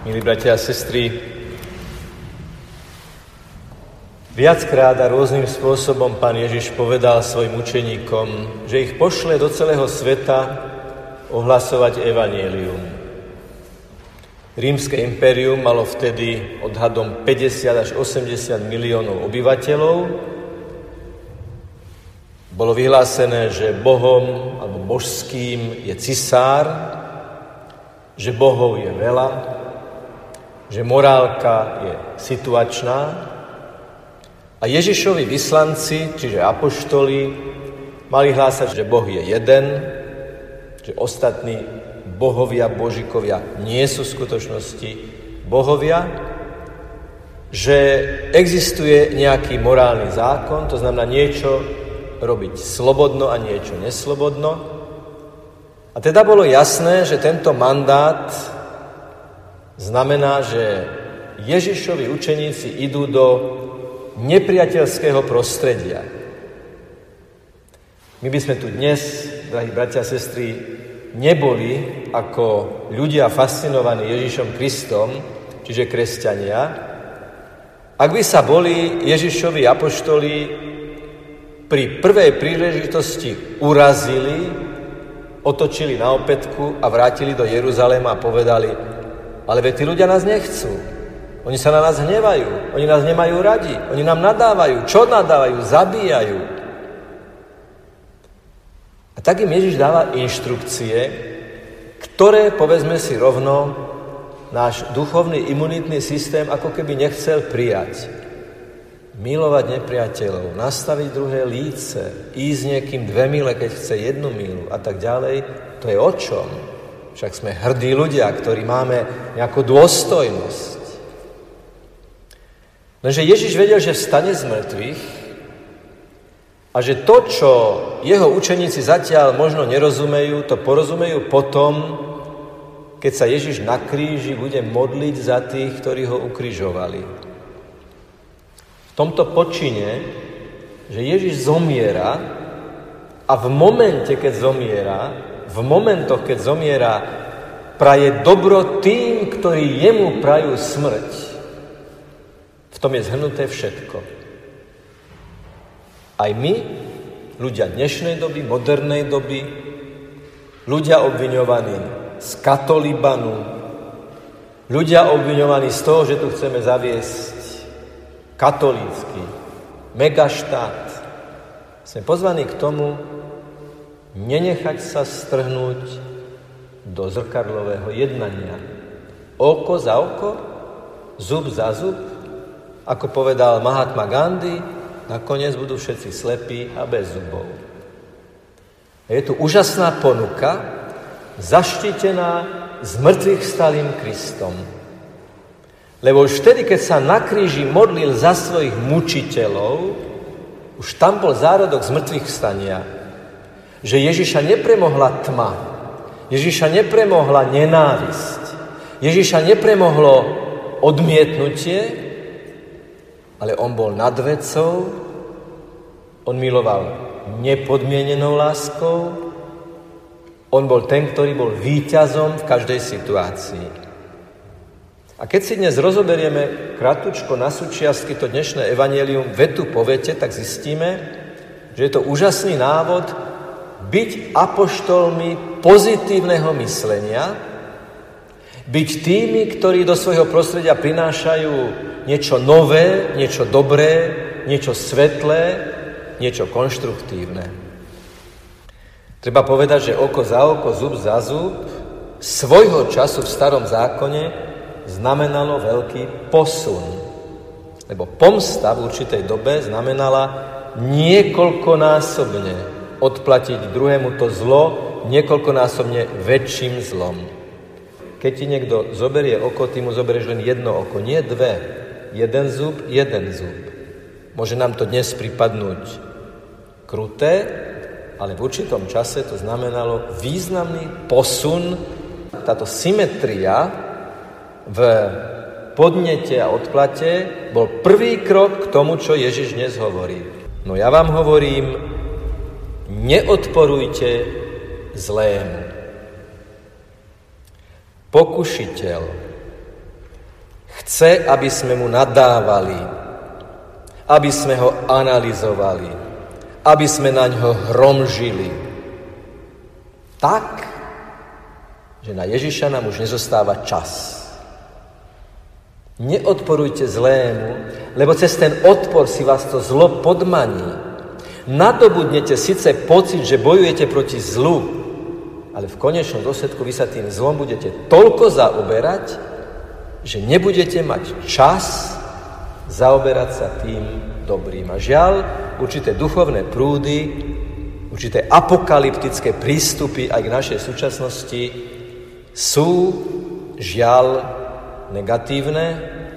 Milí bratia a sestry, viackrát a rôznym spôsobom pán Ježiš povedal svojim učeníkom, že ich pošle do celého sveta ohlasovať evanielium. Rímske impérium malo vtedy odhadom 50 až 80 miliónov obyvateľov. Bolo vyhlásené, že Bohom alebo božským je cisár, že Bohov je veľa, že morálka je situačná a Ježišovi vyslanci, čiže apoštoli, mali hlásať, že Boh je jeden, že ostatní bohovia, božikovia nie sú v skutočnosti bohovia, že existuje nejaký morálny zákon, to znamená niečo robiť slobodno a niečo neslobodno. A teda bolo jasné, že tento mandát znamená, že Ježišovi učeníci idú do nepriateľského prostredia. My by sme tu dnes, drahí bratia a sestry, neboli ako ľudia fascinovaní Ježišom Kristom, čiže kresťania, ak by sa boli Ježišovi apoštoli pri prvej príležitosti urazili, otočili na opätku a vrátili do Jeruzaléma a povedali, ale veď tí ľudia nás nechcú. Oni sa na nás hnevajú, oni nás nemajú radi, oni nám nadávajú. Čo nadávajú? Zabíjajú. A tak im Ježiš dáva inštrukcie, ktoré, povedzme si rovno, náš duchovný imunitný systém ako keby nechcel prijať. Milovať nepriateľov, nastaviť druhé líce, ísť niekým dve mile, keď chce jednu milu a tak ďalej, to je o čom? Však sme hrdí ľudia, ktorí máme nejakú dôstojnosť. Lenže Ježiš vedel, že vstane z mŕtvych a že to, čo jeho učeníci zatiaľ možno nerozumejú, to porozumejú potom, keď sa Ježiš na kríži bude modliť za tých, ktorí ho ukrižovali. V tomto počine, že Ježiš zomiera a v momente, keď zomiera, v momentoch, keď zomiera, praje dobro tým, ktorí jemu prajú smrť. V tom je zhrnuté všetko. Aj my, ľudia dnešnej doby, modernej doby, ľudia obviňovaní z katolibanu, ľudia obviňovaní z toho, že tu chceme zaviesť katolícky megaštát, sme pozvaní k tomu, nenechať sa strhnúť do zrkadlového jednania. Oko za oko, zub za zub, ako povedal Mahatma Gandhi, nakoniec budú všetci slepí a bez zubov. Je tu úžasná ponuka, zaštitená s mŕtvych stalým Kristom. Lebo už vtedy, keď sa na kríži modlil za svojich mučiteľov, už tam bol zárodok z mŕtvych stania že Ježiša nepremohla tma, Ježiša nepremohla nenávisť, Ježiša nepremohlo odmietnutie, ale on bol nad vecou, on miloval nepodmienenou láskou, on bol ten, ktorý bol víťazom v každej situácii. A keď si dnes rozoberieme kratučko na súčiastky to dnešné evanelium vetu po vete, tak zistíme, že je to úžasný návod, byť apoštolmi pozitívneho myslenia, byť tými, ktorí do svojho prostredia prinášajú niečo nové, niečo dobré, niečo svetlé, niečo konštruktívne. Treba povedať, že oko za oko, zub za zub svojho času v starom zákone znamenalo veľký posun. Lebo pomsta v určitej dobe znamenala niekoľkonásobne odplatiť druhému to zlo niekoľkonásobne väčším zlom. Keď ti niekto zoberie oko, ty mu zoberieš len jedno oko, nie dve. Jeden zub, jeden zub. Môže nám to dnes pripadnúť kruté, ale v určitom čase to znamenalo významný posun, táto symetria v podnete a odplate bol prvý krok k tomu, čo Ježiš dnes hovorí. No ja vám hovorím, neodporujte zlému. Pokušiteľ Chce, aby sme mu nadávali, aby sme ho analyzovali, aby sme na ňo hromžili. Tak, že na Ježiša nám už nezostáva čas. Neodporujte zlému, lebo cez ten odpor si vás to zlo podmaní. Nadobudnete síce pocit, že bojujete proti zlu, ale v konečnom dôsledku vy sa tým zlom budete toľko zaoberať, že nebudete mať čas zaoberať sa tým dobrým. A žiaľ, určité duchovné prúdy, určité apokalyptické prístupy aj k našej súčasnosti sú žiaľ negatívne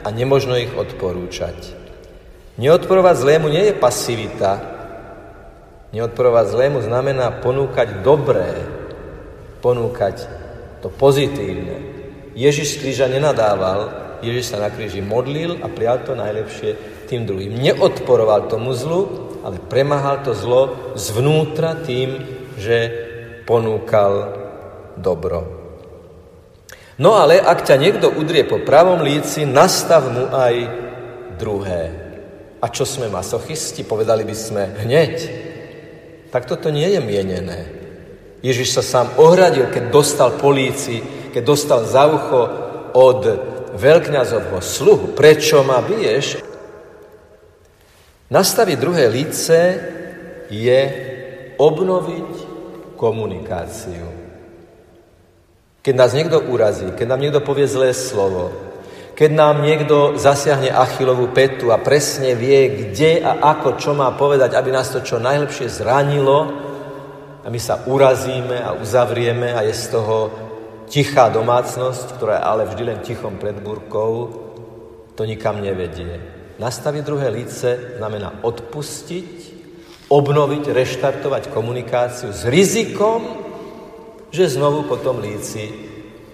a nemožno ich odporúčať. Neodporovať zlému nie je pasivita. Neodporovať zlému znamená ponúkať dobré, ponúkať to pozitívne. Ježiš z kríža nenadával, Ježiš sa na kríži modlil a prijal to najlepšie tým druhým. Neodporoval tomu zlu, ale premáhal to zlo zvnútra tým, že ponúkal dobro. No ale ak ťa niekto udrie po pravom líci, nastav mu aj druhé. A čo sme masochisti, povedali by sme hneď. Tak toto nie je mienené. Ježiš sa sám ohradil, keď dostal políci, keď dostal za ucho od veľkňazovho sluhu. Prečo ma biješ? Nastaviť druhé líce je obnoviť komunikáciu. Keď nás niekto urazí, keď nám niekto povie zlé slovo, keď nám niekto zasiahne achilovú petu a presne vie, kde a ako, čo má povedať, aby nás to čo najlepšie zranilo a my sa urazíme a uzavrieme a je z toho tichá domácnosť, ktorá je ale vždy len tichom pred burkou, to nikam nevedie. Nastaviť druhé líce znamená odpustiť, obnoviť, reštartovať komunikáciu s rizikom, že znovu po tom líci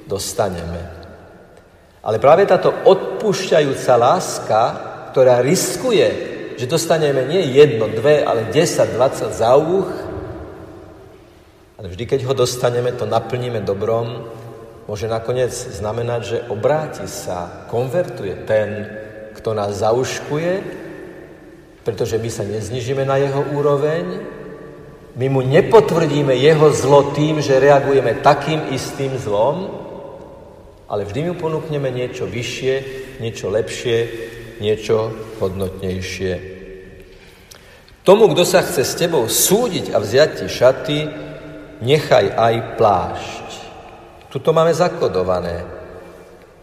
dostaneme. Ale práve táto odpúšťajúca láska, ktorá riskuje, že dostaneme nie jedno, dve, ale 10, 20 za úch, ale vždy, keď ho dostaneme, to naplníme dobrom, môže nakoniec znamenať, že obráti sa, konvertuje ten, kto nás zauškuje, pretože my sa neznižíme na jeho úroveň, my mu nepotvrdíme jeho zlo tým, že reagujeme takým istým zlom, ale vždy mu ponúkneme niečo vyššie, niečo lepšie, niečo hodnotnejšie. Tomu, kto sa chce s tebou súdiť a vziať ti šaty, nechaj aj plášť. Tuto máme zakodované.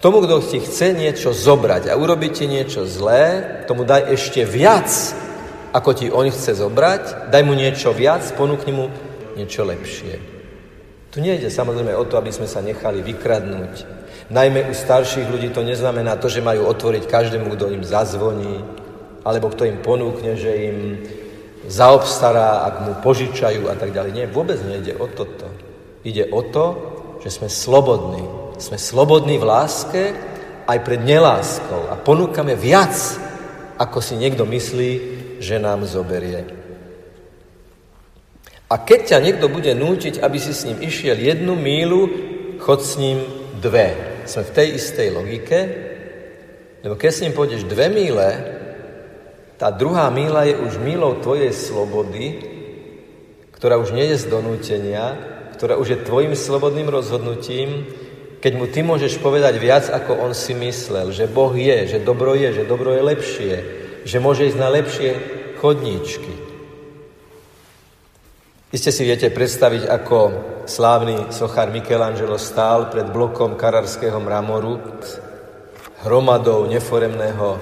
Tomu, kto ti chce niečo zobrať a urobiť ti niečo zlé, tomu daj ešte viac, ako ti on chce zobrať, daj mu niečo viac, ponúkni mu niečo lepšie. Tu nejde samozrejme o to, aby sme sa nechali vykradnúť. Najmä u starších ľudí to neznamená to, že majú otvoriť každému, kto im zazvoní, alebo kto im ponúkne, že im zaobstará, ak mu požičajú a tak ďalej. Nie, vôbec nejde o toto. Ide o to, že sme slobodní. Sme slobodní v láske aj pred neláskou a ponúkame viac, ako si niekto myslí, že nám zoberie. A keď ťa niekto bude nútiť, aby si s ním išiel jednu mílu, chod s ním dve. Sme v tej istej logike, lebo keď s ním pôjdeš dve míle, tá druhá míla je už mílou tvojej slobody, ktorá už nie je z donútenia, ktorá už je tvojim slobodným rozhodnutím, keď mu ty môžeš povedať viac, ako on si myslel, že Boh je, že dobro je, že dobro je lepšie, že môže ísť na lepšie chodníčky. Iste si viete predstaviť, ako slávny sochár Michelangelo stál pred blokom kararského mramoru hromadou neforemného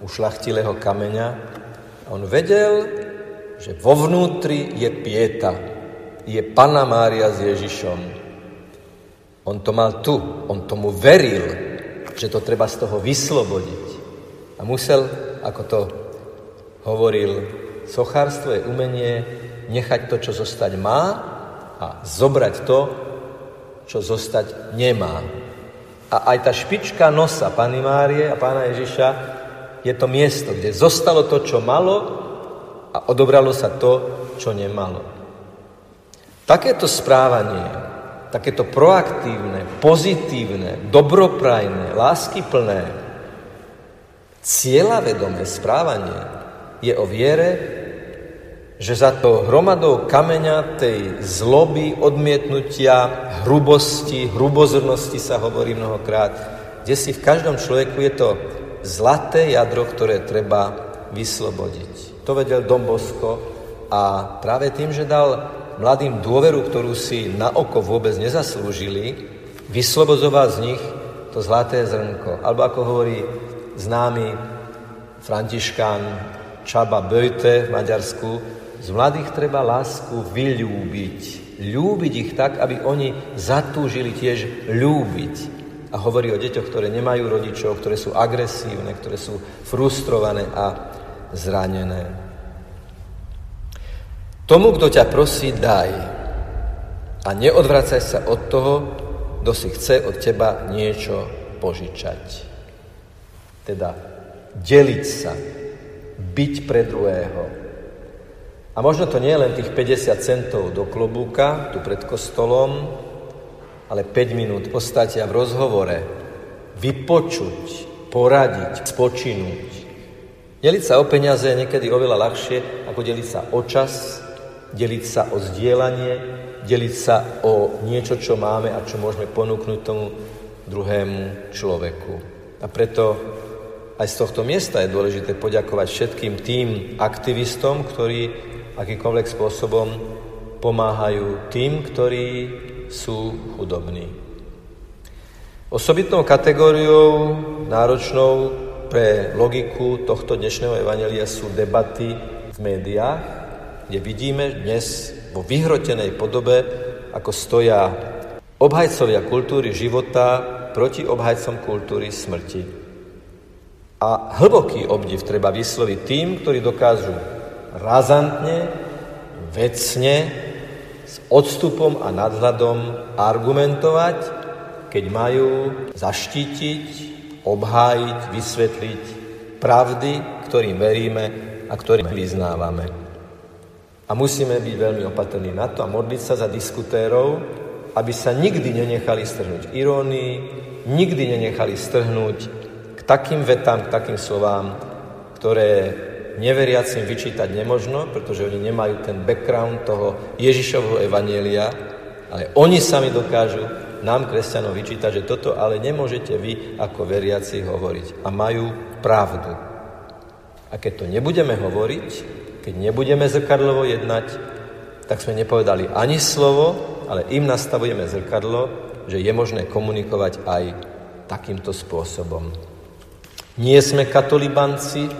ušlachtilého kameňa. On vedel, že vo vnútri je pieta, je Pana Mária s Ježišom. On to mal tu, on tomu veril, že to treba z toho vyslobodiť. A musel ako to hovoril, sochárstvo je umenie nechať to, čo zostať má a zobrať to, čo zostať nemá. A aj tá špička nosa Pany Márie a Pána Ježiša je to miesto, kde zostalo to, čo malo a odobralo sa to, čo nemalo. Takéto správanie, takéto proaktívne, pozitívne, dobroprajné, láskyplné, Cieľavedomé správanie je o viere, že za to hromadou kameňa tej zloby, odmietnutia, hrubosti, hrubozrnosti sa hovorí mnohokrát, kde si v každom človeku je to zlaté jadro, ktoré treba vyslobodiť. To vedel Dom Bosko a práve tým, že dal mladým dôveru, ktorú si na oko vôbec nezaslúžili, vyslobodzoval z nich to zlaté zrnko. Alebo ako hovorí známy františkán Čaba Böjte v Maďarsku, z mladých treba lásku vyľúbiť. Ľúbiť ich tak, aby oni zatúžili tiež ľúbiť. A hovorí o deťoch, ktoré nemajú rodičov, ktoré sú agresívne, ktoré sú frustrované a zranené. Tomu, kto ťa prosí, daj. A neodvracaj sa od toho, kto si chce od teba niečo požičať. Teda deliť sa, byť pre druhého, a možno to nie je len tých 50 centov do klobúka, tu pred kostolom, ale 5 minút ostať a v rozhovore, vypočuť, poradiť, spočinúť. Deliť sa o peniaze je niekedy oveľa ľahšie, ako deliť sa o čas, deliť sa o zdieľanie, deliť sa o niečo, čo máme a čo môžeme ponúknuť tomu druhému človeku. A preto aj z tohto miesta je dôležité poďakovať všetkým tým aktivistom, ktorí akýmkoľvek spôsobom pomáhajú tým, ktorí sú chudobní. Osobitnou kategóriou náročnou pre logiku tohto dnešného evanelia sú debaty v médiách, kde vidíme dnes vo vyhrotenej podobe, ako stoja obhajcovia kultúry života proti obhajcom kultúry smrti. A hlboký obdiv treba vysloviť tým, ktorí dokážu razantne, vecne, s odstupom a nadhľadom argumentovať, keď majú zaštítiť, obhájiť, vysvetliť pravdy, ktorým veríme a ktorým vyznávame. A musíme byť veľmi opatrní na to a modliť sa za diskutérov, aby sa nikdy nenechali strhnúť irónii, nikdy nenechali strhnúť k takým vetám, k takým slovám, ktoré neveriacim vyčítať nemožno, pretože oni nemajú ten background toho Ježišovho evanielia, ale oni sami dokážu nám, kresťanov, vyčítať, že toto ale nemôžete vy ako veriaci hovoriť. A majú pravdu. A keď to nebudeme hovoriť, keď nebudeme zrkadlovo jednať, tak sme nepovedali ani slovo, ale im nastavujeme zrkadlo, že je možné komunikovať aj takýmto spôsobom. Nie sme katolibanci,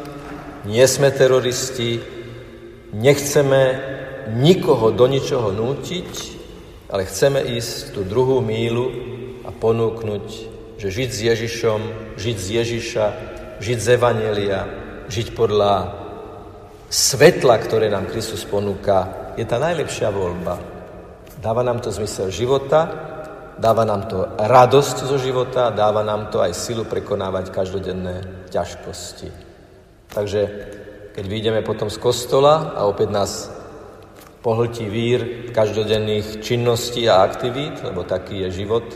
nie sme teroristi, nechceme nikoho do ničoho nútiť, ale chceme ísť tú druhú mílu a ponúknuť, že žiť s Ježišom, žiť z Ježiša, žiť z Evanelia, žiť podľa svetla, ktoré nám Kristus ponúka, je tá najlepšia voľba. Dáva nám to zmysel života, dáva nám to radosť zo života, dáva nám to aj silu prekonávať každodenné ťažkosti. Takže keď vyjdeme potom z kostola a opäť nás pohltí vír každodenných činností a aktivít, lebo taký je život,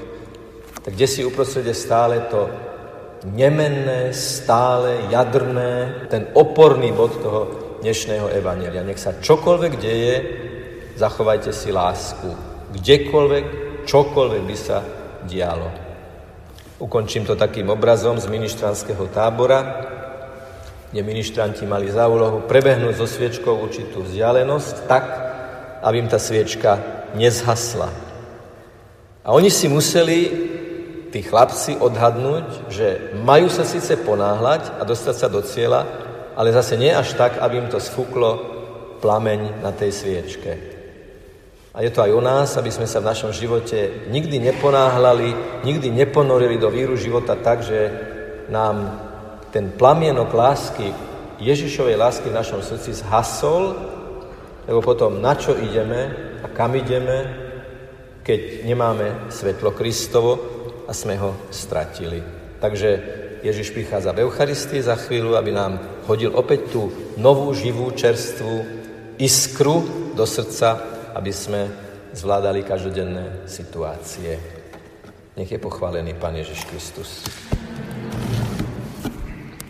tak kde si uprostred stále to nemenné, stále jadrné, ten oporný bod toho dnešného evanelia. Nech sa čokoľvek deje, zachovajte si lásku. Kdekoľvek, čokoľvek by sa dialo. Ukončím to takým obrazom z ministranského tábora, kde ministranti mali za úlohu prebehnúť so sviečkou určitú vzdialenosť tak, aby im tá sviečka nezhasla. A oni si museli, tí chlapci, odhadnúť, že majú sa síce ponáhľať a dostať sa do cieľa, ale zase nie až tak, aby im to sfúklo plameň na tej sviečke. A je to aj u nás, aby sme sa v našom živote nikdy neponáhľali, nikdy neponorili do víru života tak, že nám ten plamienok lásky, Ježišovej lásky v našom srdci zhasol, lebo potom na čo ideme a kam ideme, keď nemáme svetlo Kristovo a sme ho stratili. Takže Ježiš prichádza v Eucharistii za chvíľu, aby nám hodil opäť tú novú, živú, čerstvú iskru do srdca, aby sme zvládali každodenné situácie. Nech je pochválený Pán Ježiš Kristus.